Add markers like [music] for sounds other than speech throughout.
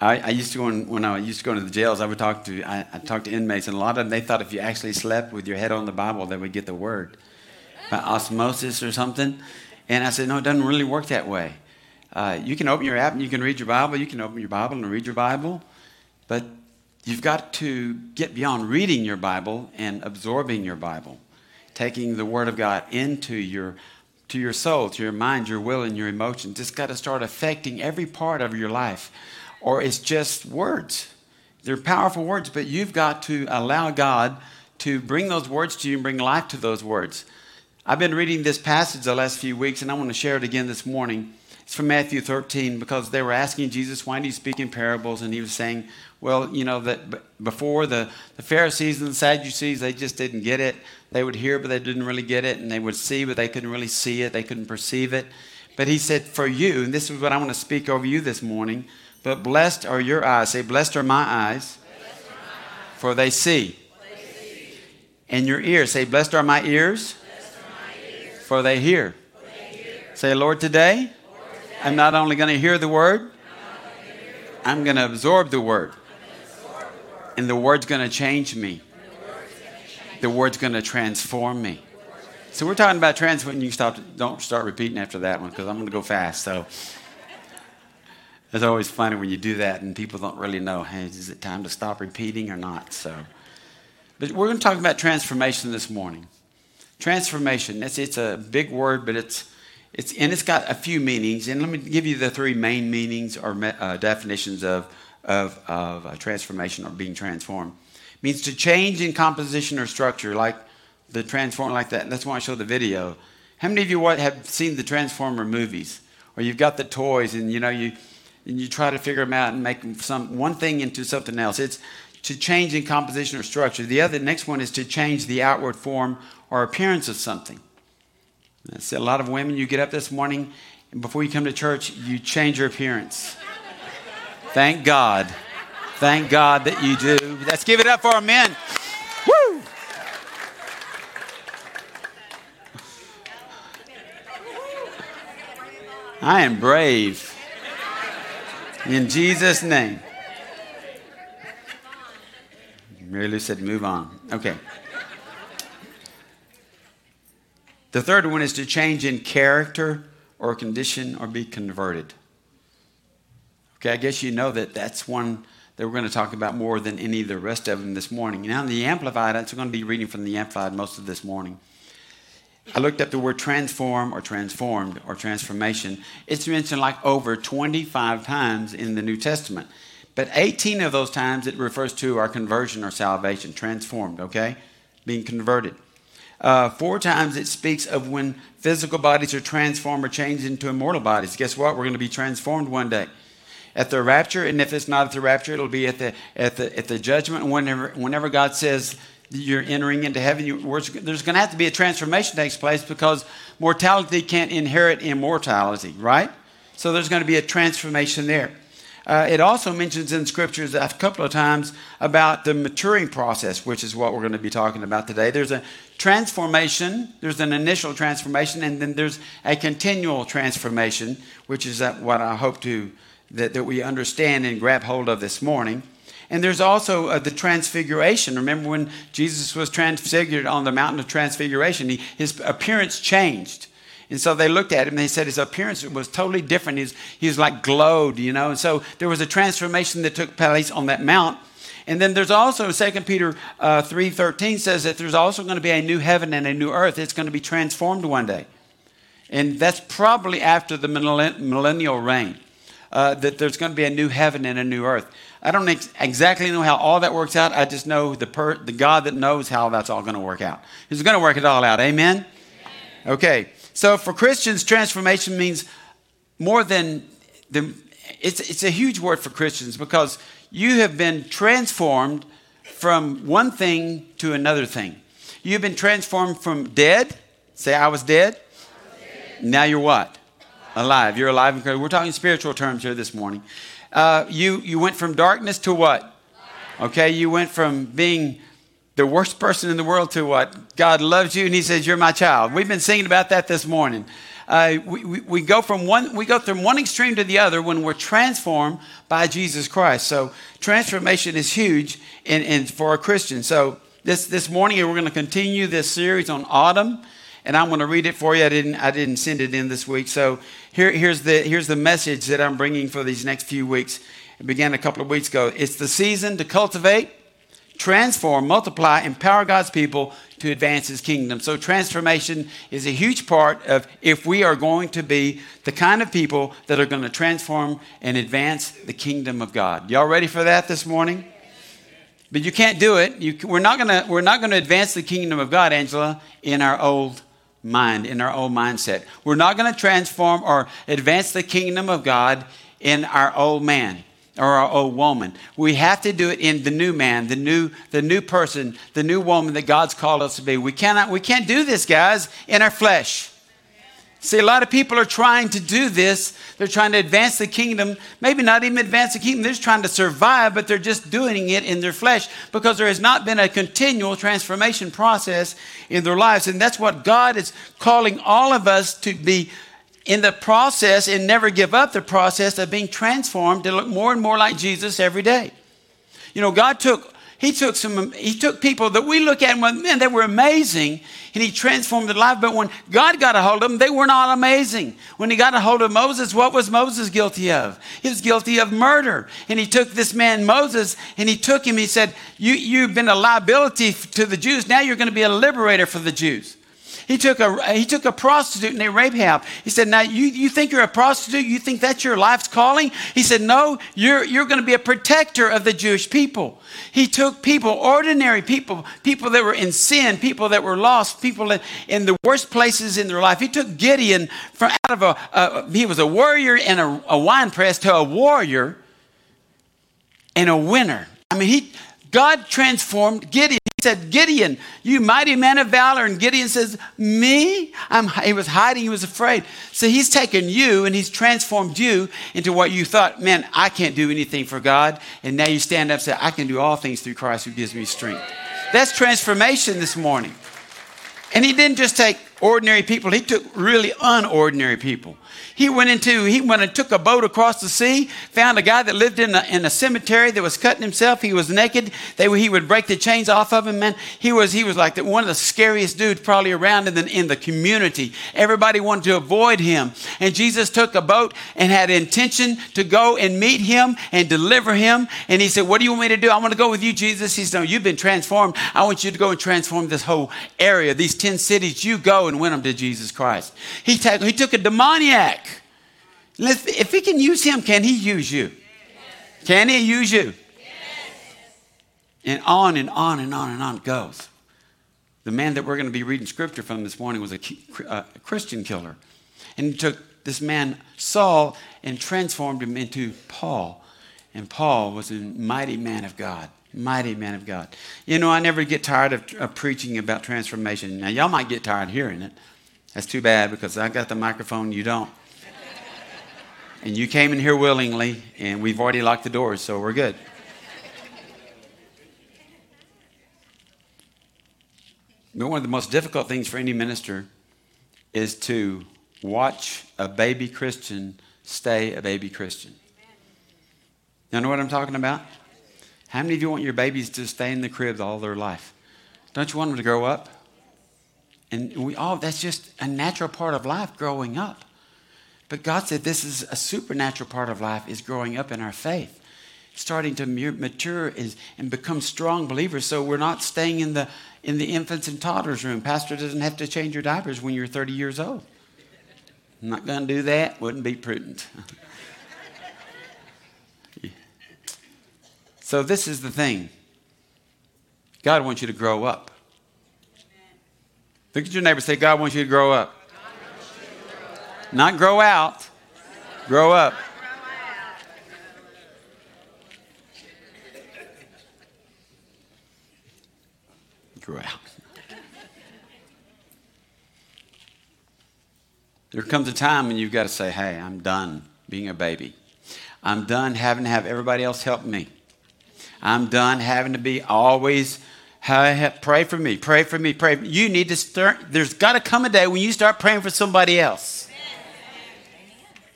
I, I used to go in, when I used to go into the jails. I would talk to I, I talked to inmates, and a lot of them they thought if you actually slept with your head on the Bible, they would get the word by osmosis or something. And I said, no, it doesn't really work that way. Uh, you can open your app and you can read your Bible. You can open your Bible and read your Bible, but you've got to get beyond reading your Bible and absorbing your Bible, taking the Word of God into your to your soul, to your mind, your will, and your emotions. It's got to start affecting every part of your life or it's just words. They're powerful words, but you've got to allow God to bring those words to you and bring life to those words. I've been reading this passage the last few weeks, and I want to share it again this morning. It's from Matthew 13 because they were asking Jesus, why do you speak in parables? And he was saying, well, you know, that before the, the Pharisees and the Sadducees, they just didn't get it. They would hear, but they didn't really get it. And they would see, but they couldn't really see it. They couldn't perceive it. But he said, for you, and this is what I want to speak over you this morning but blessed are your eyes. Say, blessed are my eyes, for they see. And your ears. Say, blessed are my ears, for they hear. Say, Lord, today, I'm not only going to hear the word, I'm going to absorb the word. And the word's going to change me. The word's going to transform me. So we're talking about transforming. You stop. Don't start repeating after that one because I'm going to go fast. So. It's always funny when you do that and people don't really know, hey, is it time to stop repeating or not? So, but we're going to talk about transformation this morning. Transformation, it's, it's a big word, but it's, it's, and it's got a few meanings. And let me give you the three main meanings or uh, definitions of, of, of uh, transformation or being transformed. It means to change in composition or structure, like the transform, like that. That's why I show the video. How many of you have seen the Transformer movies? Or you've got the toys and you know, you, and you try to figure them out and make some one thing into something else. It's to change in composition or structure. The other next one is to change the outward form or appearance of something. I see a lot of women. You get up this morning and before you come to church, you change your appearance. Thank God. Thank God that you do. Let's give it up for our men. Woo! I am brave. In Jesus' name. Mary Lou said, move on. Okay. The third one is to change in character or condition or be converted. Okay, I guess you know that that's one that we're going to talk about more than any of the rest of them this morning. Now, in the Amplified, I'm going to be reading from the Amplified most of this morning. I looked up the word transform or transformed or transformation. It's mentioned like over 25 times in the New Testament. But 18 of those times it refers to our conversion or salvation, transformed, okay? Being converted. Uh, four times it speaks of when physical bodies are transformed or changed into immortal bodies. Guess what? We're going to be transformed one day. At the rapture, and if it's not at the rapture, it'll be at the, at the, at the judgment. Whenever, whenever God says, you're entering into heaven, there's going to have to be a transformation takes place because mortality can't inherit immortality, right? So there's going to be a transformation there. Uh, it also mentions in scriptures a couple of times about the maturing process, which is what we're going to be talking about today. There's a transformation, there's an initial transformation, and then there's a continual transformation, which is what I hope to that, that we understand and grab hold of this morning. And there's also uh, the transfiguration. Remember when Jesus was transfigured on the mountain of transfiguration, he, his appearance changed. And so they looked at him and they said his appearance was totally different. He's, he's like glowed, you know. And so there was a transformation that took place on that mount. And then there's also 2 Peter uh, 3.13 says that there's also going to be a new heaven and a new earth. It's going to be transformed one day. And that's probably after the millennial reign. Uh, that there's going to be a new heaven and a new earth. I don't ex- exactly know how all that works out. I just know the, per- the God that knows how that's all going to work out. He's going to work it all out. Amen? Amen? Okay. So for Christians, transformation means more than the. It's, it's a huge word for Christians because you have been transformed from one thing to another thing. You've been transformed from dead. Say, I was dead. I was dead. Now you're what? Alive. You're alive Christ. We're talking spiritual terms here this morning uh, you, you went from darkness to what? Okay, you went from being the worst person in the world to what? God loves you and He says, You're my child. We've been singing about that this morning. uh, we, we, we, go from one, we go from one extreme to the other when we're transformed by Jesus Christ. So transformation is huge in, in, for a Christian. So this, this morning we're going to continue this series on autumn and I'm going to read it for you. I didn't, I didn't send it in this week. So here, here's, the, here's the message that I'm bringing for these next few weeks. It began a couple of weeks ago. It's the season to cultivate, transform, multiply, empower God's people to advance his kingdom. So transformation is a huge part of if we are going to be the kind of people that are going to transform and advance the kingdom of God. Y'all ready for that this morning? But you can't do it. You, we're not going to advance the kingdom of God, Angela, in our old mind, in our old mindset. We're not going to transform or advance the kingdom of God in our old man or our old woman. We have to do it in the new man, the new, the new person, the new woman that God's called us to be. We cannot, we can't do this, guys, in our flesh. See, a lot of people are trying to do this. They're trying to advance the kingdom. Maybe not even advance the kingdom. They're just trying to survive, but they're just doing it in their flesh because there has not been a continual transformation process in their lives. And that's what God is calling all of us to be in the process and never give up the process of being transformed to look more and more like Jesus every day. You know, God took he took some he took people that we look at and went, man, they were amazing, and he transformed their life. But when God got a hold of them, they were not amazing. When he got a hold of Moses, what was Moses guilty of? He was guilty of murder. And he took this man Moses and he took him, he said, you, You've been a liability to the Jews. Now you're going to be a liberator for the Jews. He took a, he took a prostitute named Rahab. He said, Now you, you think you're a prostitute? You think that's your life's calling? He said, No, you're, you're going to be a protector of the Jewish people. He took people, ordinary people, people that were in sin, people that were lost, people in the worst places in their life. He took Gideon from out of a, a he was a warrior in a, a wine press to a warrior and a winner. I mean, he, God transformed Gideon said, Gideon, you mighty man of valor. And Gideon says, Me? I'm, he was hiding, he was afraid. So he's taken you and he's transformed you into what you thought, man, I can't do anything for God. And now you stand up and say, I can do all things through Christ who gives me strength. That's transformation this morning. And he didn't just take ordinary people, he took really unordinary people. He went into, he went and took a boat across the sea, found a guy that lived in a, in a cemetery that was cutting himself. He was naked. They, he would break the chains off of him, man. He was, he was like the, one of the scariest dudes probably around in the, in the community. Everybody wanted to avoid him. And Jesus took a boat and had intention to go and meet him and deliver him. And he said, What do you want me to do? I want to go with you, Jesus. He said, no, You've been transformed. I want you to go and transform this whole area, these 10 cities. You go and win them to Jesus Christ. He, t- he took a demoniac if he can use him, can he use you? Can he use you? And on and on and on and on it goes. The man that we're going to be reading scripture from this morning was a, uh, a Christian killer. And he took this man, Saul, and transformed him into Paul. And Paul was a mighty man of God. Mighty man of God. You know, I never get tired of, of preaching about transformation. Now, y'all might get tired hearing it. That's too bad because I got the microphone, you don't. And you came in here willingly, and we've already locked the doors, so we're good. One of the most difficult things for any minister is to watch a baby Christian stay a baby Christian. You know what I'm talking about? How many of you want your babies to stay in the crib all their life? Don't you want them to grow up? And we all, that's just a natural part of life growing up. But God said this is a supernatural part of life is growing up in our faith, starting to mature and become strong believers. So we're not staying in the in the infants and toddlers room. Pastor doesn't have to change your diapers when you're 30 years old. I'm not going to do that. Wouldn't be prudent. [laughs] So this is the thing. God wants you to grow up. Look at your neighbor. Say, God wants you to grow up. Not grow out, grow up. Grow out. There comes a time when you've got to say, hey, I'm done being a baby. I'm done having to have everybody else help me. I'm done having to be always pray for me, pray for me, pray. You need to start. There's got to come a day when you start praying for somebody else.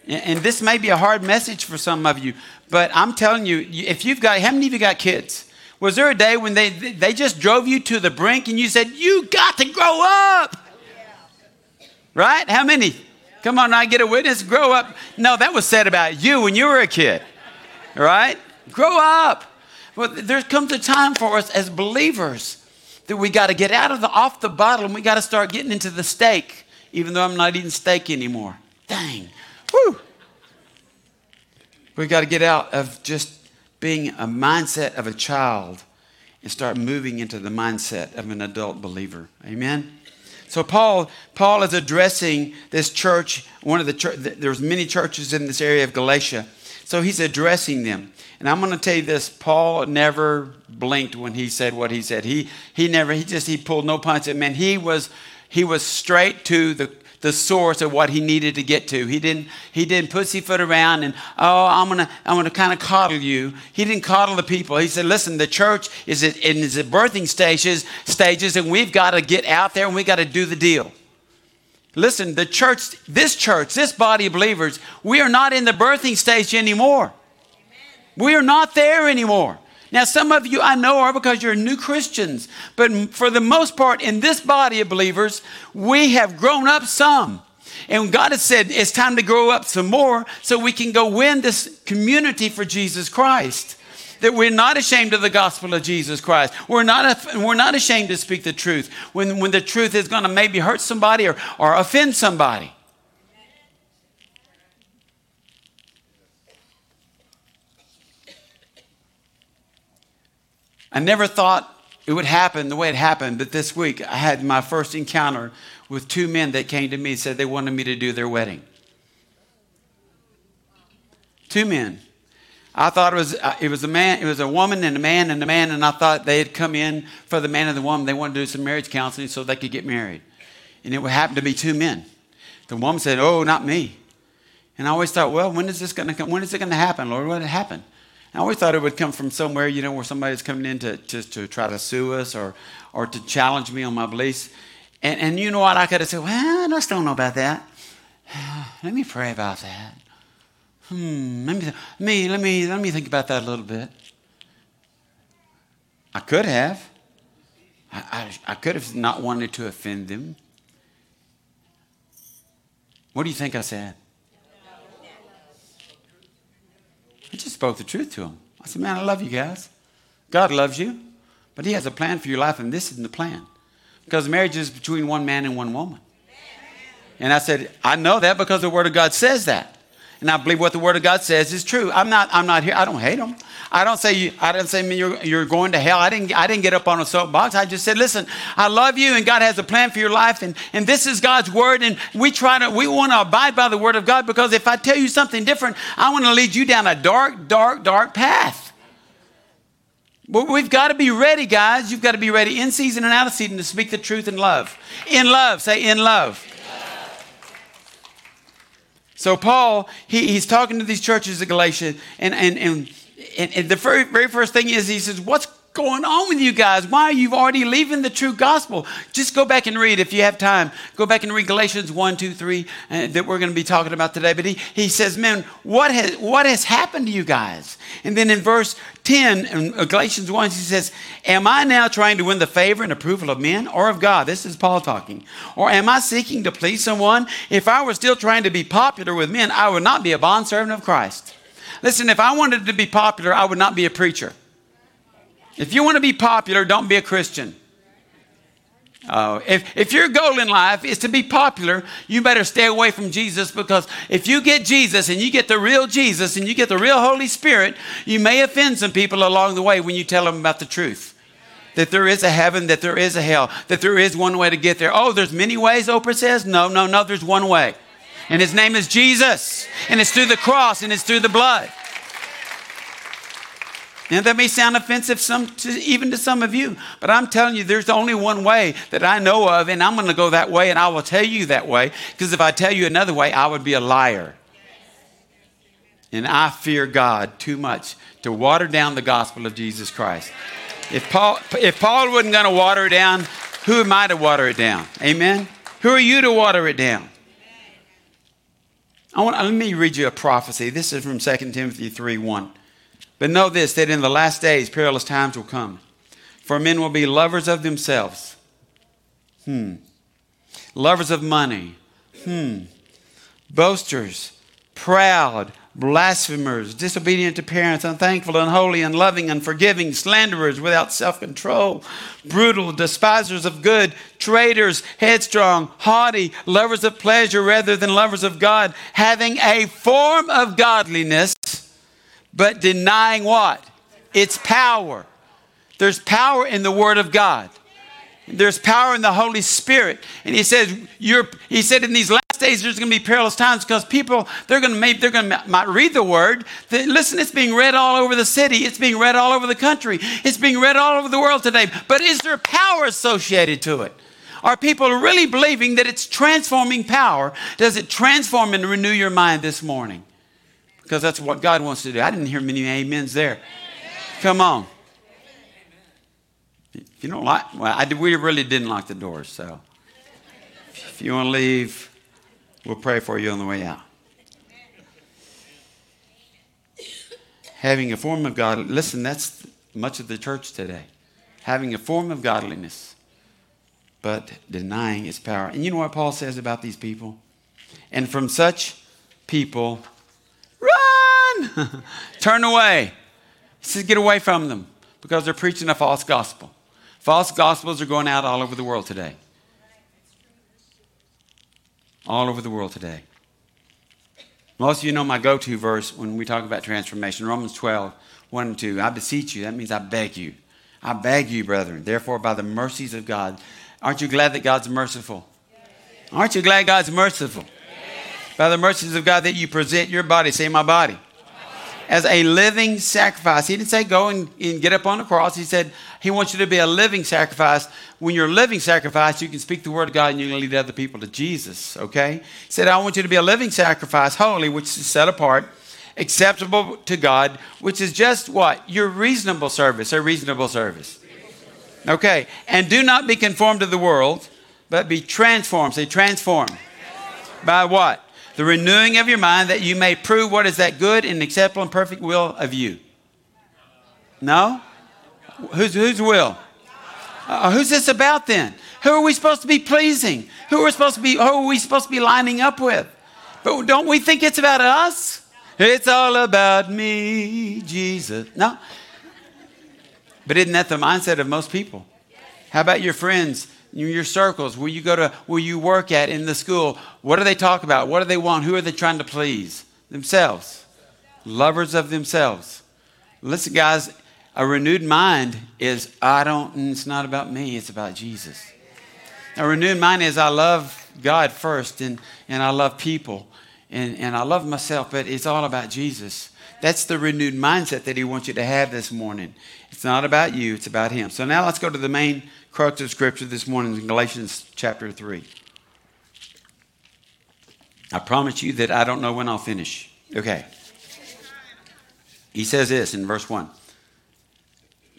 And this may be a hard message for some of you, but I'm telling you, if you've got, how many of you got kids? Was there a day when they, they just drove you to the brink and you said, You got to grow up? Right? How many? Come on, I get a witness. Grow up. No, that was said about you when you were a kid. Right? Grow up. Well, there comes a time for us as believers that we got to get out of the off the bottle and we got to start getting into the steak, even though I'm not eating steak anymore. Dang. Woo. We got to get out of just being a mindset of a child and start moving into the mindset of an adult believer. Amen. So Paul, Paul is addressing this church. One of the church, there's many churches in this area of Galatia. So he's addressing them. And I'm going to tell you this: Paul never blinked when he said what he said. He he never he just he pulled no punches. Man, he was he was straight to the the source of what he needed to get to. He didn't, he didn't pussyfoot around and, oh, I'm going to I'm gonna kind of coddle you. He didn't coddle the people. He said, listen, the church is in its birthing stages, stages, and we've got to get out there and we've got to do the deal. Listen, the church, this church, this body of believers, we are not in the birthing stage anymore. We are not there anymore. Now, some of you I know are because you're new Christians, but for the most part, in this body of believers, we have grown up some. And God has said it's time to grow up some more so we can go win this community for Jesus Christ. That we're not ashamed of the gospel of Jesus Christ. We're not, we're not ashamed to speak the truth when, when the truth is going to maybe hurt somebody or, or offend somebody. I never thought it would happen the way it happened, but this week I had my first encounter with two men that came to me and said they wanted me to do their wedding. Two men. I thought it was uh, it was a man, it was a woman and a man and a man, and I thought they had come in for the man and the woman. They wanted to do some marriage counseling so they could get married, and it would happen to be two men. The woman said, "Oh, not me," and I always thought, "Well, when is this going to come? When is it going to happen, Lord? What happened?" I always thought it would come from somewhere, you know, where somebody's coming in to, to try to sue us or, or to challenge me on my beliefs. And, and you know what? I could have said, well, I just don't know about that. [sighs] Let me pray about that. Hmm, let me, let me, let me, let me think about that a little bit. I could have. I, I, I could have not wanted to offend them. What do you think I said? I just spoke the truth to him. I said, Man, I love you guys. God loves you, but He has a plan for your life, and this isn't the plan. Because marriage is between one man and one woman. And I said, I know that because the Word of God says that. And I believe what the Word of God says is true. I'm not, I'm not here. I don't hate them. I don't say I didn't say you're, you're going to hell. I didn't, I didn't get up on a soapbox. I just said, listen, I love you and God has a plan for your life and, and this is God's word. And we try to, we want to abide by the word of God because if I tell you something different, I want to lead you down a dark, dark, dark path. But we've got to be ready, guys. You've got to be ready in season and out of season to speak the truth in love. In love, say in love. So Paul, he, he's talking to these churches of Galatia, and, and, and and, the very, very first thing is he says, What's going on with you guys? Why are you already leaving the true gospel? Just go back and read if you have time. Go back and read Galatians 1, 2, 3 uh, that we're going to be talking about today. But he, he says, Man, what has, what has happened to you guys? And then in verse 10, in Galatians 1, he says, Am I now trying to win the favor and approval of men or of God? This is Paul talking. Or am I seeking to please someone? If I were still trying to be popular with men, I would not be a bondservant of Christ. Listen, if I wanted to be popular, I would not be a preacher. If you want to be popular, don't be a Christian. Uh, if, if your goal in life is to be popular, you better stay away from Jesus because if you get Jesus and you get the real Jesus and you get the real Holy Spirit, you may offend some people along the way when you tell them about the truth. That there is a heaven, that there is a hell, that there is one way to get there. Oh, there's many ways, Oprah says? No, no, no, there's one way. And his name is Jesus. And it's through the cross and it's through the blood. Now, that may sound offensive some to, even to some of you, but I'm telling you, there's only one way that I know of, and I'm going to go that way, and I will tell you that way, because if I tell you another way, I would be a liar. And I fear God too much to water down the gospel of Jesus Christ. If Paul, if Paul wasn't going to water it down, who am I to water it down? Amen? Who are you to water it down? I want, let me read you a prophecy. This is from 2 Timothy 3 1. But know this that in the last days, perilous times will come. For men will be lovers of themselves. Hmm. Lovers of money. Hmm. Boasters. Proud blasphemers, disobedient to parents, unthankful, unholy, unloving, unforgiving, slanderers, without self control, brutal, despisers of good, traitors, headstrong, haughty, lovers of pleasure rather than lovers of God, having a form of godliness, but denying what? Its power. There's power in the Word of God. There's power in the Holy Spirit. And he says, you're, he said in these last days there's going to be perilous times because people, they're going to maybe they're going to might read the word. They, listen, it's being read all over the city. It's being read all over the country. It's being read all over the world today. But is there power associated to it? Are people really believing that it's transforming power? Does it transform and renew your mind this morning? Because that's what God wants to do. I didn't hear many amens there. Come on. If you don't like, well, I, we really didn't lock the doors, so if you want to leave, we'll pray for you on the way out. Having a form of God, listen, that's much of the church today. Having a form of godliness, but denying its power. And you know what Paul says about these people? And from such people, [laughs] Turn away. He says, get away from them because they're preaching a false gospel. False gospels are going out all over the world today. All over the world today. Most of you know my go to verse when we talk about transformation Romans 12, 1 and 2. I beseech you, that means I beg you. I beg you, brethren, therefore, by the mercies of God. Aren't you glad that God's merciful? Aren't you glad God's merciful? By the mercies of God that you present your body, say my body, as a living sacrifice. He didn't say go and, and, get up on the cross. He said he wants you to be a living sacrifice. When you're a living sacrifice, you can speak the word of God and you can lead other people to Jesus, okay? He said, I want you to be a living sacrifice, holy, which is set apart, acceptable to God, which is just what? Your reasonable service, a reasonable service. Okay, and do not be conformed to the world, but be transformed. Say transform. By what? The renewing of your mind that you may prove what is that good and acceptable and perfect will of you. No? Whose, whose will? Uh, who's this about then? Who are we supposed to be pleasing? Who are we supposed to be? Who are we supposed to be lining up with? But don't we think it's about us? It's all about me, Jesus. No. But isn't that the mindset of most people? How about your friends? Your circles, where you go to, where you work at in the school, what do they talk about? What do they want? Who are they trying to please? Themselves. Lovers of themselves. Listen, guys, a renewed mind is, I don't, mm, it's not about me, it's about Jesus. A renewed mind is, I love God first and, and I love people and, and I love myself, but it's all about Jesus. That's the renewed mindset that He wants you to have this morning. It's not about you, it's about Him. So now let's go to the main crux of Scripture this morning in Galatians chapter 3. I promise you that I don't know when I'll finish. Okay. He says this in verse 1.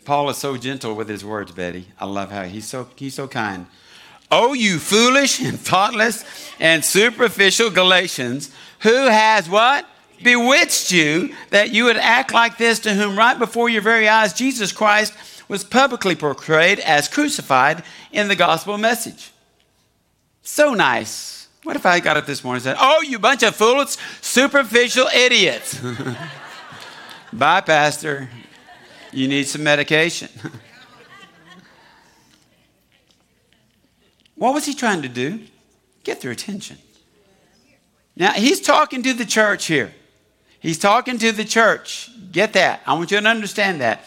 Paul is so gentle with his words, Betty. I love how he's so, he's so kind. Oh, you foolish and thoughtless and superficial Galatians, who has what? Bewitched you that you would act like this to whom right before your very eyes Jesus Christ was publicly portrayed as crucified in the gospel message. So nice. What if I got up this morning and said, Oh, you bunch of fools, superficial idiots. [laughs] Bye, Pastor. You need some medication. [laughs] what was he trying to do? Get their attention. Now, he's talking to the church here. He's talking to the church. Get that. I want you to understand that.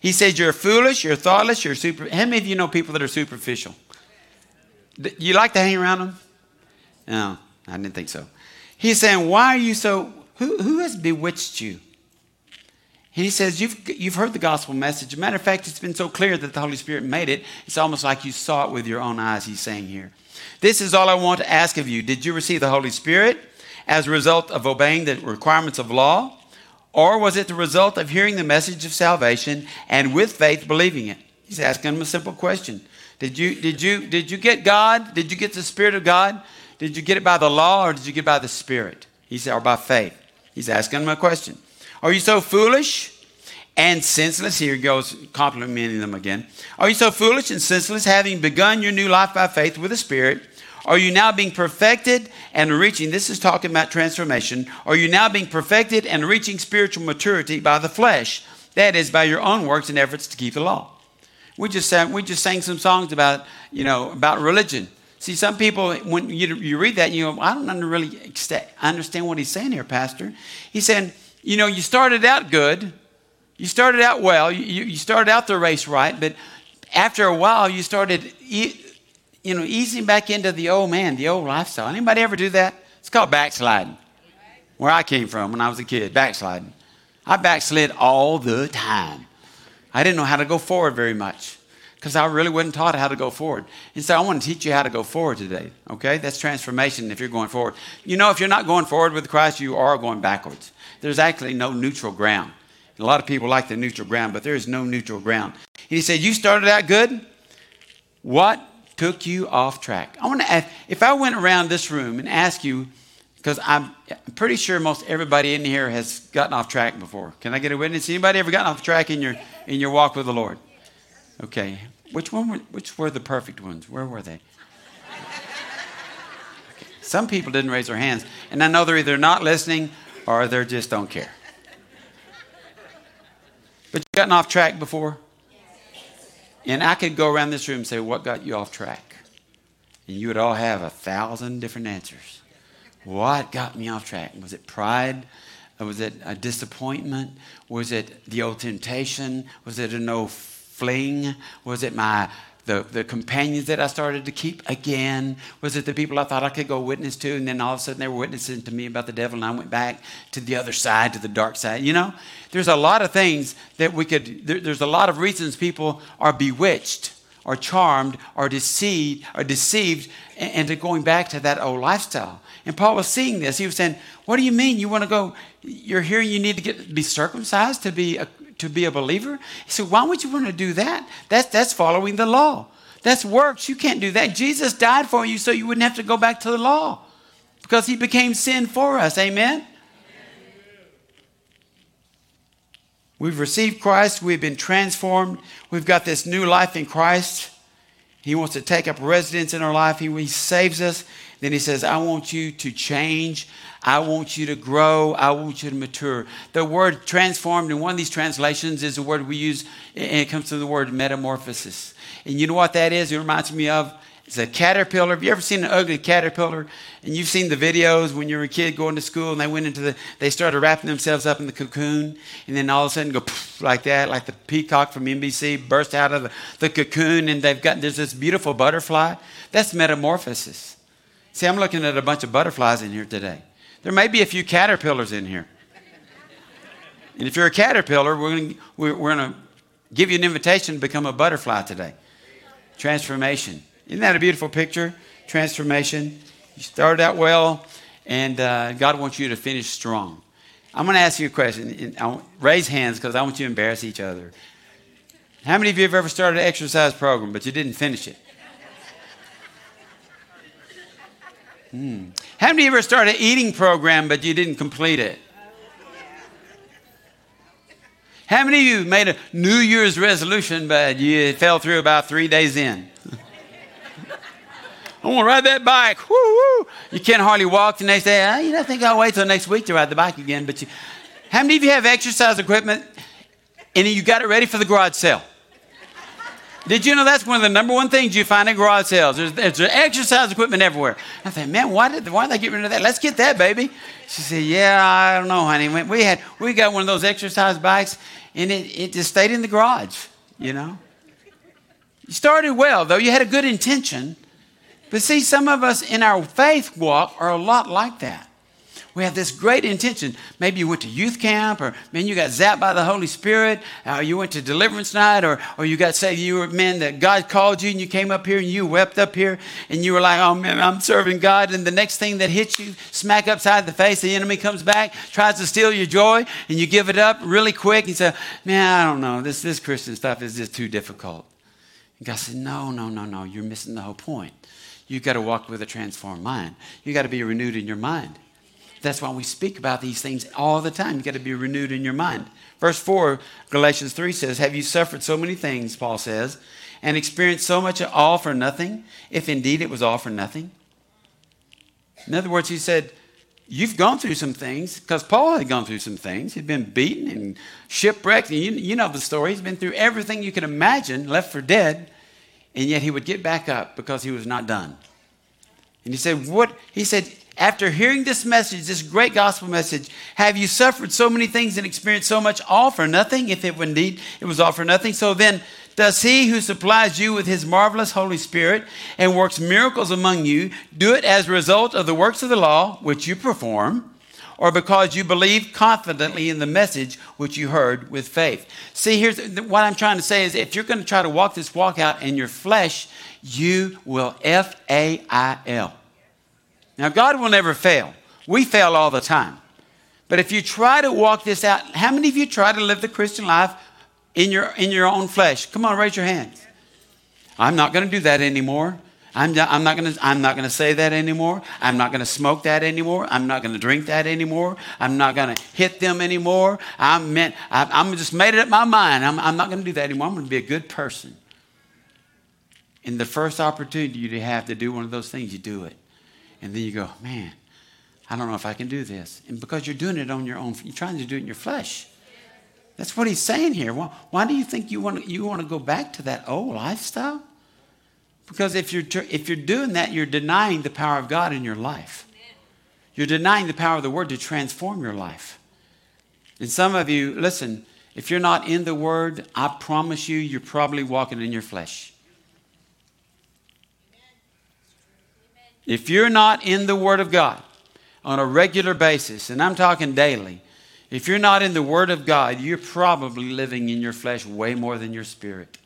He says, You're foolish, you're thoughtless, you're super. How many of you know people that are superficial? You like to hang around them? No, I didn't think so. He's saying, Why are you so. Who, who has bewitched you? He says, you've, you've heard the gospel message. Matter of fact, it's been so clear that the Holy Spirit made it. It's almost like you saw it with your own eyes, he's saying here. This is all I want to ask of you. Did you receive the Holy Spirit as a result of obeying the requirements of law? Or was it the result of hearing the message of salvation and with faith believing it? He's asking him a simple question. Did you, did you, did you get God? Did you get the Spirit of God? Did you get it by the law or did you get it by the Spirit? He said, or by faith. He's asking them a question. Are you so foolish and senseless? Here he goes, complimenting them again. Are you so foolish and senseless, having begun your new life by faith with the Spirit? Are you now being perfected and reaching? This is talking about transformation. Are you now being perfected and reaching spiritual maturity by the flesh? That is, by your own works and efforts to keep the law. We just sang, we just sang some songs about, you know, about religion. See, some people, when you, you read that, you go, I don't really understand what he's saying here, Pastor. He's saying, you know, you started out good. You started out well. You, you started out the race right. But after a while, you started, you know, easing back into the old man, the old lifestyle. Anybody ever do that? It's called backsliding. Where I came from when I was a kid, backsliding. I backslid all the time. I didn't know how to go forward very much because I really wasn't taught how to go forward. And so I want to teach you how to go forward today. Okay? That's transformation if you're going forward. You know, if you're not going forward with Christ, you are going backwards. There's actually no neutral ground. A lot of people like the neutral ground, but there is no neutral ground. And he said, You started out good. What took you off track? I want to ask if I went around this room and asked you, because I'm pretty sure most everybody in here has gotten off track before. Can I get a witness? Anybody ever gotten off track in your in your walk with the Lord? Okay. Which one were, which were the perfect ones? Where were they? Okay. Some people didn't raise their hands, and I know they're either not listening or they just don't care. But you've gotten off track before? And I could go around this room and say, What got you off track? And you would all have a thousand different answers. What got me off track? Was it pride? Was it a disappointment? Was it the old temptation? Was it an old fling? Was it my the, the companions that I started to keep again? Was it the people I thought I could go witness to? And then all of a sudden they were witnessing to me about the devil, and I went back to the other side, to the dark side. You know, there's a lot of things that we could, there, there's a lot of reasons people are bewitched or charmed or deceived or deceived into going back to that old lifestyle. And Paul was seeing this. He was saying, What do you mean? You want to go, you're here, you need to get be circumcised to be a, to be a believer? He said, Why would you want to do that? That's, that's following the law. That's works. You can't do that. Jesus died for you so you wouldn't have to go back to the law because he became sin for us. Amen? We've received Christ. We've been transformed. We've got this new life in Christ. He wants to take up residence in our life. He, he saves us. Then he says, I want you to change. I want you to grow. I want you to mature. The word transformed in one of these translations is a word we use, and it comes from the word metamorphosis. And you know what that is? It reminds me of it's a caterpillar. Have you ever seen an ugly caterpillar? And you've seen the videos when you were a kid going to school and they went into the, they started wrapping themselves up in the cocoon and then all of a sudden go like that, like the peacock from NBC burst out of the, the cocoon and they've got, there's this beautiful butterfly. That's metamorphosis. See, I'm looking at a bunch of butterflies in here today. There may be a few caterpillars in here. And if you're a caterpillar, we're going we're, to give you an invitation to become a butterfly today. Transformation. Isn't that a beautiful picture? Transformation. You started out well, and uh, God wants you to finish strong. I'm going to ask you a question. raise hands because I want you to embarrass each other. How many of you have ever started an exercise program but you didn't finish it? Hmm. How many of you ever started an eating program but you didn't complete it? How many of you made a New Year's resolution but you fell through about three days in? [laughs] I want to ride that bike. Woo, woo. You can't hardly walk the next day. I, I think I'll wait till next week to ride the bike again. But you, how many of you have exercise equipment and you got it ready for the garage sale? Did you know that's one of the number one things you find in garage sales? There's, there's exercise equipment everywhere. I thought, man, why did why did they get rid of that? Let's get that, baby. She said, yeah, I don't know, honey. We had we got one of those exercise bikes, and it, it just stayed in the garage. You know. You started well, though. You had a good intention, but see, some of us in our faith walk are a lot like that. We have this great intention. Maybe you went to youth camp, or man, you got zapped by the Holy Spirit, or you went to deliverance night, or, or you got saved. You were, man, that God called you and you came up here and you wept up here and you were like, oh man, I'm serving God. And the next thing that hits you, smack upside the face, the enemy comes back, tries to steal your joy, and you give it up really quick and say, man, I don't know, this, this Christian stuff is just too difficult. And God said, no, no, no, no, you're missing the whole point. You've got to walk with a transformed mind. You've got to be renewed in your mind. That's why we speak about these things all the time. You've got to be renewed in your mind. Verse 4, Galatians 3 says, Have you suffered so many things, Paul says, and experienced so much of all for nothing, if indeed it was all for nothing? In other words, he said, You've gone through some things, because Paul had gone through some things. He'd been beaten and shipwrecked. And you, you know the story. He's been through everything you can imagine, left for dead, and yet he would get back up because he was not done. And he said, What? He said, after hearing this message, this great gospel message, have you suffered so many things and experienced so much all for nothing? If it would indeed it was all for nothing. So then, does he who supplies you with his marvelous Holy Spirit and works miracles among you do it as a result of the works of the law which you perform? Or because you believe confidently in the message which you heard with faith. See, here's what I'm trying to say is if you're going to try to walk this walk out in your flesh, you will F A I L. Now, God will never fail. We fail all the time. But if you try to walk this out, how many of you try to live the Christian life in your, in your own flesh? Come on, raise your hands. I'm not going to do that anymore. I'm, I'm not going to I'm not to say that anymore. I'm not going to smoke that anymore. I'm not going to drink that anymore. I'm not going to hit them anymore. I'm meant I, I'm just made it up my mind. I'm, I'm not going to do that anymore. I'm going to be a good person. In the first opportunity you have to do one of those things, you do it. And then you go, man, I don't know if I can do this. And because you're doing it on your own, you're trying to do it in your flesh. That's what he's saying here. Why, why do you think you want, to, you want to go back to that old lifestyle? Because if you're, if you're doing that, you're denying the power of God in your life. You're denying the power of the Word to transform your life. And some of you, listen, if you're not in the Word, I promise you, you're probably walking in your flesh. If you're not in the Word of God on a regular basis, and I'm talking daily, if you're not in the Word of God, you're probably living in your flesh way more than your spirit.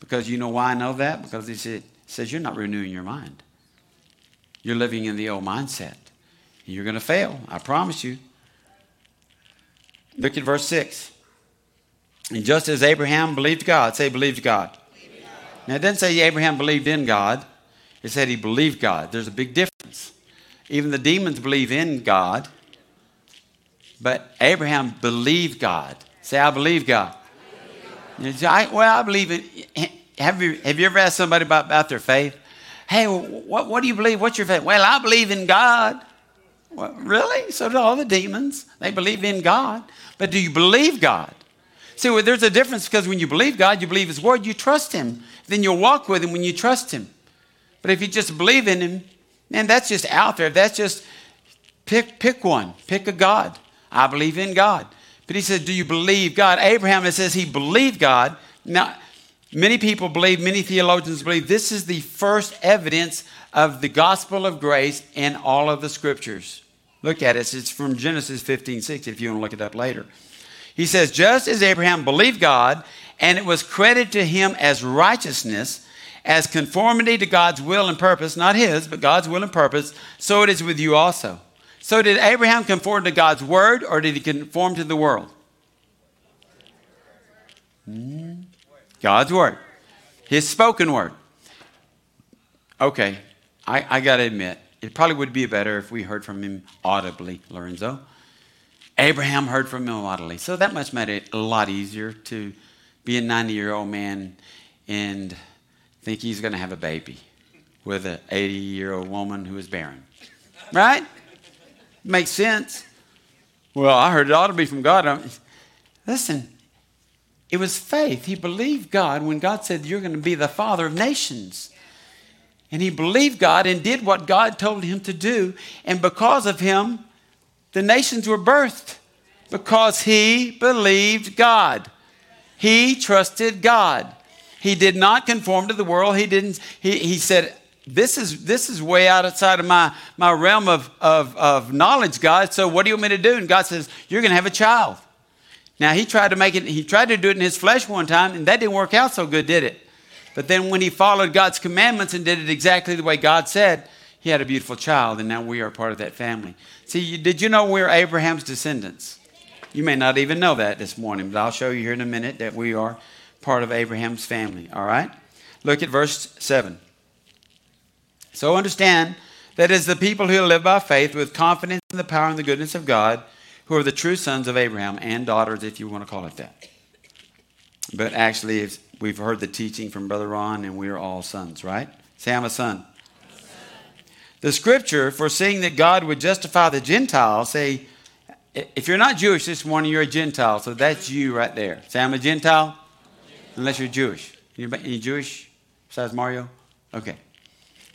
Because you know why I know that? Because it says you're not renewing your mind. You're living in the old mindset. You're going to fail, I promise you. Look at verse 6. And just as Abraham believed God, say, believed God. Believed God. Now, it doesn't say Abraham believed in God. It said he believed God. There's a big difference. Even the demons believe in God, but Abraham believed God. Say, I believe God. I, well, I believe it. Have you, have you ever asked somebody about, about their faith? Hey, what, what do you believe? What's your faith? Well, I believe in God. Well, really? So do all the demons. They believe in God. But do you believe God? See, well, there's a difference because when you believe God, you believe His Word, you trust Him. Then you'll walk with Him when you trust Him. But if you just believe in him, man, that's just out there. That's just pick pick one. Pick a God. I believe in God. But he says, Do you believe God? Abraham, it says he believed God. Now, many people believe, many theologians believe this is the first evidence of the gospel of grace in all of the scriptures. Look at it. It's from Genesis 15 6, if you want to look it up later. He says, Just as Abraham believed God, and it was credited to him as righteousness, as conformity to God's will and purpose, not his, but God's will and purpose, so it is with you also. So did Abraham conform to God's word or did he conform to the world? Hmm. God's word, his spoken word. Okay, I, I got to admit, it probably would be better if we heard from him audibly, Lorenzo. Abraham heard from him audibly. So that much made it a lot easier to be a 90 year old man and think he's going to have a baby with an 80 year old woman who is barren. Right? Makes sense. Well, I heard it ought to be from God. Listen, it was faith. He believed God when God said, You're going to be the father of nations. And he believed God and did what God told him to do. And because of him, the nations were birthed because he believed God. He trusted God. He did not conform to the world. He didn't, he, he said, this is, this is way outside of my, my realm of, of, of knowledge, God. So what do you want me to do? And God says, You're going to have a child. Now, he tried to make it, he tried to do it in his flesh one time, and that didn't work out so good, did it? But then when he followed God's commandments and did it exactly the way God said, he had a beautiful child, and now we are part of that family. See, did you know we're Abraham's descendants? You may not even know that this morning, but I'll show you here in a minute that we are part of Abraham's family. All right? Look at verse 7. So understand that That is, the people who live by faith with confidence in the power and the goodness of God, who are the true sons of Abraham and daughters, if you want to call it that. But actually, we've heard the teaching from Brother Ron, and we are all sons, right? Say, I'm a son. The scripture, foreseeing that God would justify the Gentiles, say, if you're not Jewish this morning, you're a Gentile. So that's you right there. Say, I'm a Gentile, unless you're Jewish. Any Jewish besides Mario? Okay.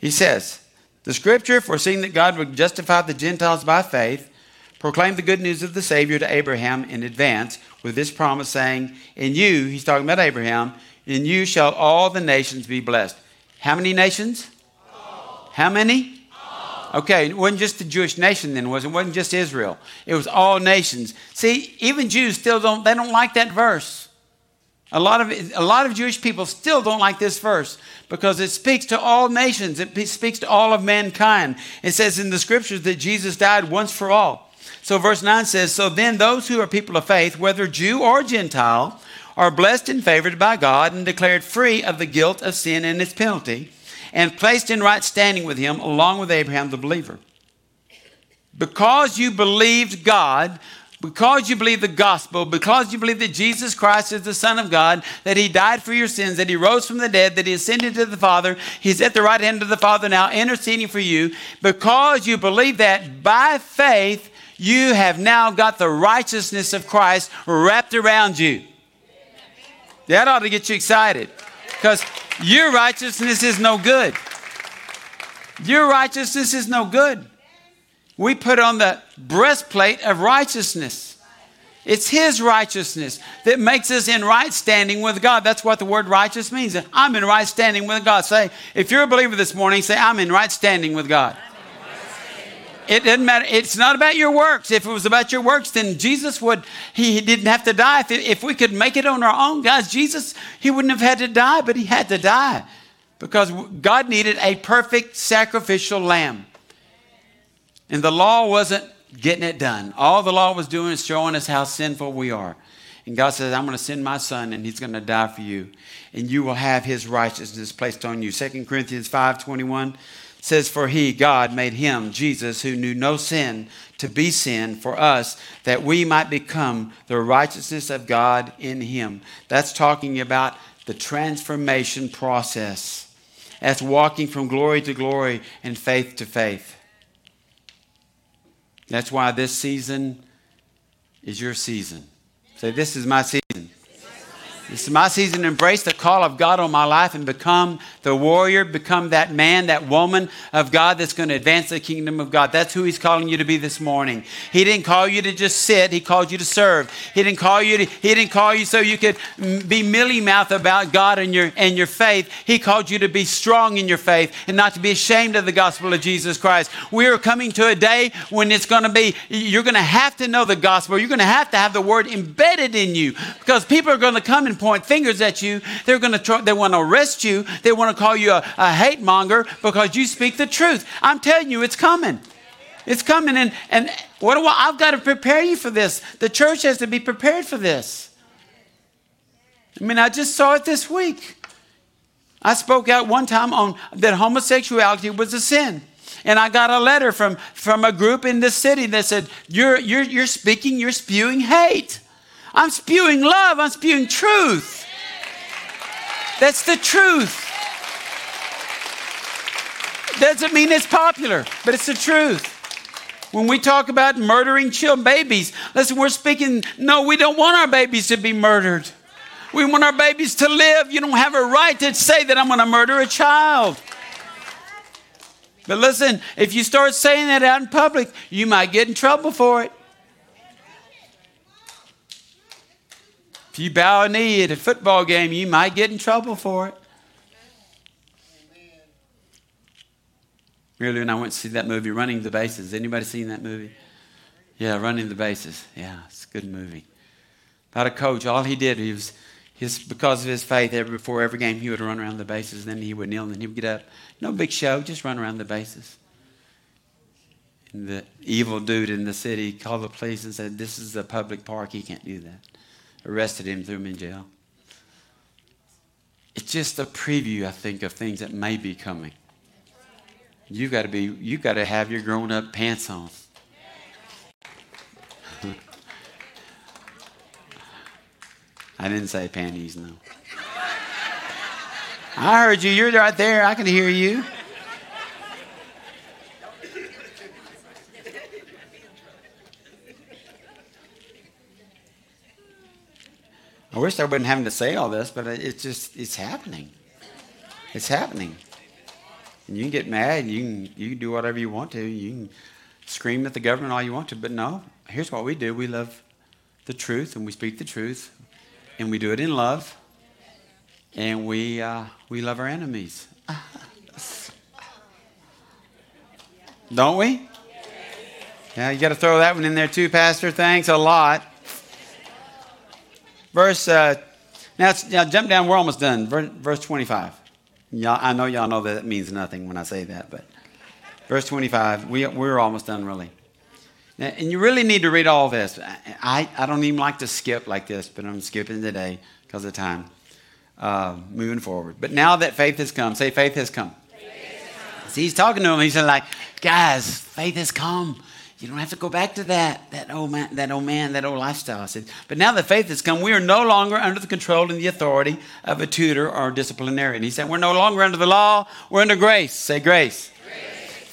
He says, the scripture, foreseeing that God would justify the Gentiles by faith, proclaimed the good news of the Savior to Abraham in advance with this promise, saying, In you, he's talking about Abraham, in you shall all the nations be blessed. How many nations? All. How many? All. Okay, it wasn't just the Jewish nation then, was it? It wasn't just Israel. It was all nations. See, even Jews still don't, they don't like that verse. A lot, of, a lot of Jewish people still don't like this verse because it speaks to all nations. It speaks to all of mankind. It says in the scriptures that Jesus died once for all. So, verse 9 says So then, those who are people of faith, whether Jew or Gentile, are blessed and favored by God and declared free of the guilt of sin and its penalty, and placed in right standing with Him along with Abraham the believer. Because you believed God, because you believe the gospel, because you believe that Jesus Christ is the Son of God, that He died for your sins, that He rose from the dead, that He ascended to the Father, He's at the right hand of the Father now interceding for you, because you believe that by faith, you have now got the righteousness of Christ wrapped around you. That ought to get you excited because your righteousness is no good. Your righteousness is no good. We put on the breastplate of righteousness. It's His righteousness that makes us in right standing with God. That's what the word righteous means. I'm in right standing with God. Say, if you're a believer this morning, say, I'm in right standing with God. It doesn't matter. It's not about your works. If it was about your works, then Jesus would, he, didn't have to die. If, if we could make it on our own, guys, Jesus, he wouldn't have had to die, but he had to die because God needed a perfect sacrificial lamb. And the law wasn't getting it done. All the law was doing is showing us how sinful we are. And God says, I'm going to send my son and he's going to die for you. And you will have his righteousness placed on you. 2 Corinthians 5 21 says, For he, God, made him, Jesus, who knew no sin, to be sin for us, that we might become the righteousness of God in him. That's talking about the transformation process. That's walking from glory to glory and faith to faith. That's why this season is your season. Say, This is my season. Is my season to embrace the call of God on my life and become the warrior, become that man, that woman of God that's going to advance the kingdom of God. That's who He's calling you to be this morning. He didn't call you to just sit, He called you to serve. He didn't call you to, He didn't call you so you could mm, be milly mouth about God and your and your faith. He called you to be strong in your faith and not to be ashamed of the gospel of Jesus Christ. We are coming to a day when it's going to be, you're going to have to know the gospel. You're going to have to have the word embedded in you because people are going to come and point fingers at you. They're going to try, they want to arrest you. They want to call you a, a hate monger because you speak the truth. I'm telling you, it's coming. It's coming. And, and what do I, I've got to prepare you for this. The church has to be prepared for this. I mean, I just saw it this week. I spoke out one time on that homosexuality was a sin. And I got a letter from, from a group in this city that said, you're, you're, you're speaking, you're spewing hate. I'm spewing love, I'm spewing truth. That's the truth. Doesn't mean it's popular, but it's the truth. When we talk about murdering children, babies, listen, we're speaking, no, we don't want our babies to be murdered. We want our babies to live. You don't have a right to say that I'm going to murder a child. But listen, if you start saying that out in public, you might get in trouble for it. If you bow a knee at a football game, you might get in trouble for it. Earlier, when I went to see that movie, Running the Bases. Anybody seen that movie? Yeah, Running the Bases. Yeah, it's a good movie. About a coach, all he did, he was, his, because of his faith, every, before every game, he would run around the bases, and then he would kneel, and then he would get up. No big show, just run around the bases. And the evil dude in the city called the police and said, This is a public park, he can't do that arrested him, threw him in jail. It's just a preview, I think, of things that may be coming. You've got to be, you've got to have your grown up pants on. [laughs] I didn't say panties, no. I heard you. You're right there. I can hear you. I wish I wasn't having to say all this, but it's just, it's happening. It's happening. And you can get mad. You can, you can do whatever you want to. You can scream at the government all you want to. But no, here's what we do we love the truth and we speak the truth. And we do it in love. And we, uh, we love our enemies. Don't we? Yeah, you got to throw that one in there too, Pastor. Thanks a lot. Verse, uh, now, now jump down, we're almost done. Verse, verse 25. Y'all, I know y'all know that it means nothing when I say that, but verse 25, we, we're almost done, really. Now, and you really need to read all this. I, I don't even like to skip like this, but I'm skipping today because of time. Uh, moving forward. But now that faith has come, say, faith has come. Faith has come. He's talking to them. He's like, guys, faith has come. You don't have to go back to that, that old man, that old man, that old lifestyle. I said, but now that faith has come, we are no longer under the control and the authority of a tutor or a disciplinarian. He said, we're no longer under the law, we're under grace. Say grace.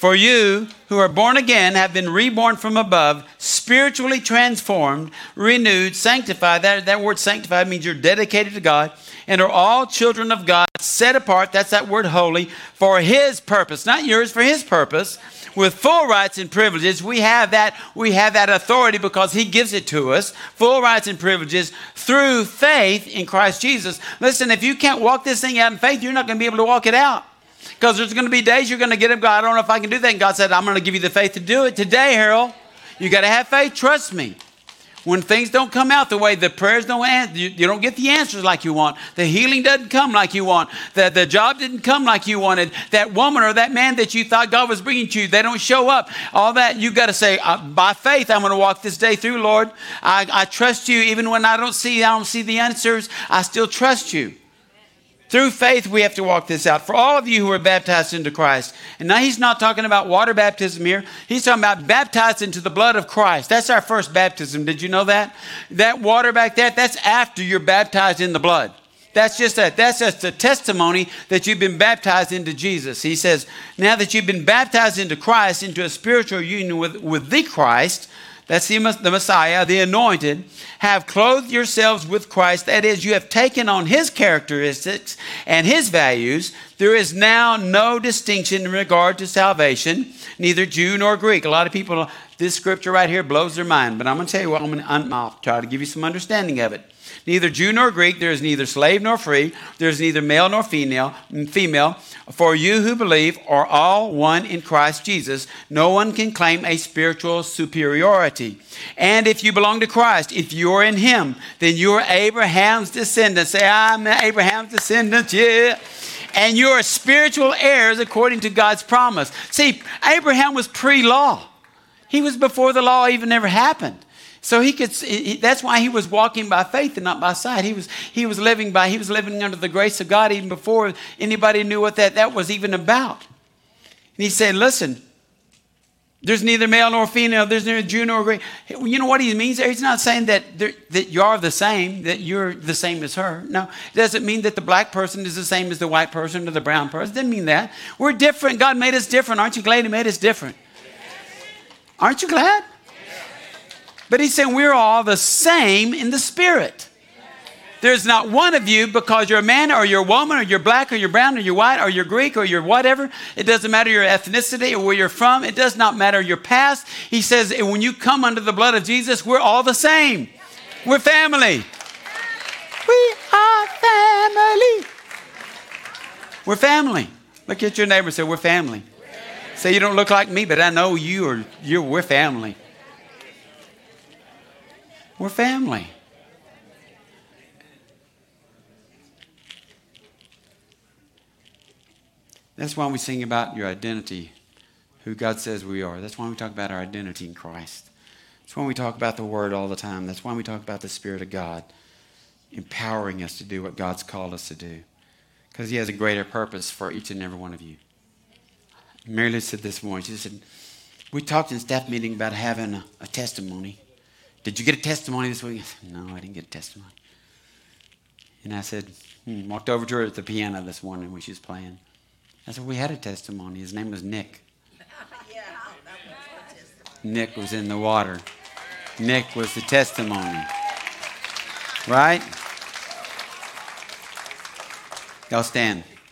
For you who are born again have been reborn from above, spiritually transformed, renewed, sanctified. That, that word sanctified means you're dedicated to God and are all children of God, set apart. That's that word holy for His purpose, not yours, for His purpose with full rights and privileges. We have that, we have that authority because he gives it to us. Full rights and privileges through faith in Christ Jesus. Listen, if you can't walk this thing out in faith, you're not going to be able to walk it out. Because there's going to be days you're going to get up, God, I don't know if I can do that. And God said, I'm going to give you the faith to do it today, Harold. You got to have faith. Trust me. When things don't come out the way the prayers don't answer, you, you, don't get the answers like you want. The healing doesn't come like you want. The, the job didn't come like you wanted. That woman or that man that you thought God was bringing to you, they don't show up. All that, you got to say, uh, by faith, I'm going to walk this day through, Lord. I, I trust you. Even when I don't see, I don't see the answers, I still trust you. Through faith, we have to walk this out. For all of you who are baptized into Christ, and now he's not talking about water baptism here. He's talking about baptized into the blood of Christ. That's our first baptism. Did you know that? That water back there, that's after you're baptized in the blood. That's just that. that's just a testimony that you've been baptized into Jesus. He says, now that you've been baptized into Christ, into a spiritual union with, with the Christ, that's the, the Messiah, the anointed, have clothed yourselves with Christ. That is, you have taken on his characteristics and his values. There is now no distinction in regard to salvation, neither Jew nor Greek. A lot of people, this scripture right here blows their mind, but I'm going to tell you what, I'm going to, try to give you some understanding of it. Neither Jew nor Greek, there is neither slave nor free, there is neither male nor female, female. For you who believe are all one in Christ Jesus. No one can claim a spiritual superiority. And if you belong to Christ, if you're in Him, then you're Abraham's descendants. Say, I'm Abraham's descendant, yeah and you are spiritual heirs according to God's promise. See, Abraham was pre law, he was before the law even ever happened. So he could. That's why he was walking by faith and not by sight. He was. He was living by. He was living under the grace of God even before anybody knew what that that was even about. And he said, "Listen, there's neither male nor female. There's neither Jew nor Greek. You know what he means there? He's not saying that that you are the same, that you're the same as her. No, it doesn't mean that the black person is the same as the white person or the brown person. It doesn't mean that. We're different. God made us different. Aren't you glad He made us different? Aren't you glad? But he's saying we're all the same in the spirit. There's not one of you because you're a man or you're a woman or you're black or you're brown or you're white or you're Greek or you're whatever. It doesn't matter your ethnicity or where you're from. It does not matter your past. He says when you come under the blood of Jesus, we're all the same. We're family. We are family. We're family. Look at your neighbor and say, We're family. Say, You don't look like me, but I know you are, you're, we're family. We're family. That's why we sing about your identity, who God says we are. That's why we talk about our identity in Christ. That's why we talk about the Word all the time. That's why we talk about the Spirit of God empowering us to do what God's called us to do. Because He has a greater purpose for each and every one of you. Mary Lou said this morning, she said, We talked in staff meeting about having a, a testimony. Did you get a testimony this week? I said, No, I didn't get a testimony. And I said, hmm, walked over to her at the piano this morning when she was playing. I said, We had a testimony. His name was Nick. Nick was in the water. Nick was the testimony. Right? Y'all stand.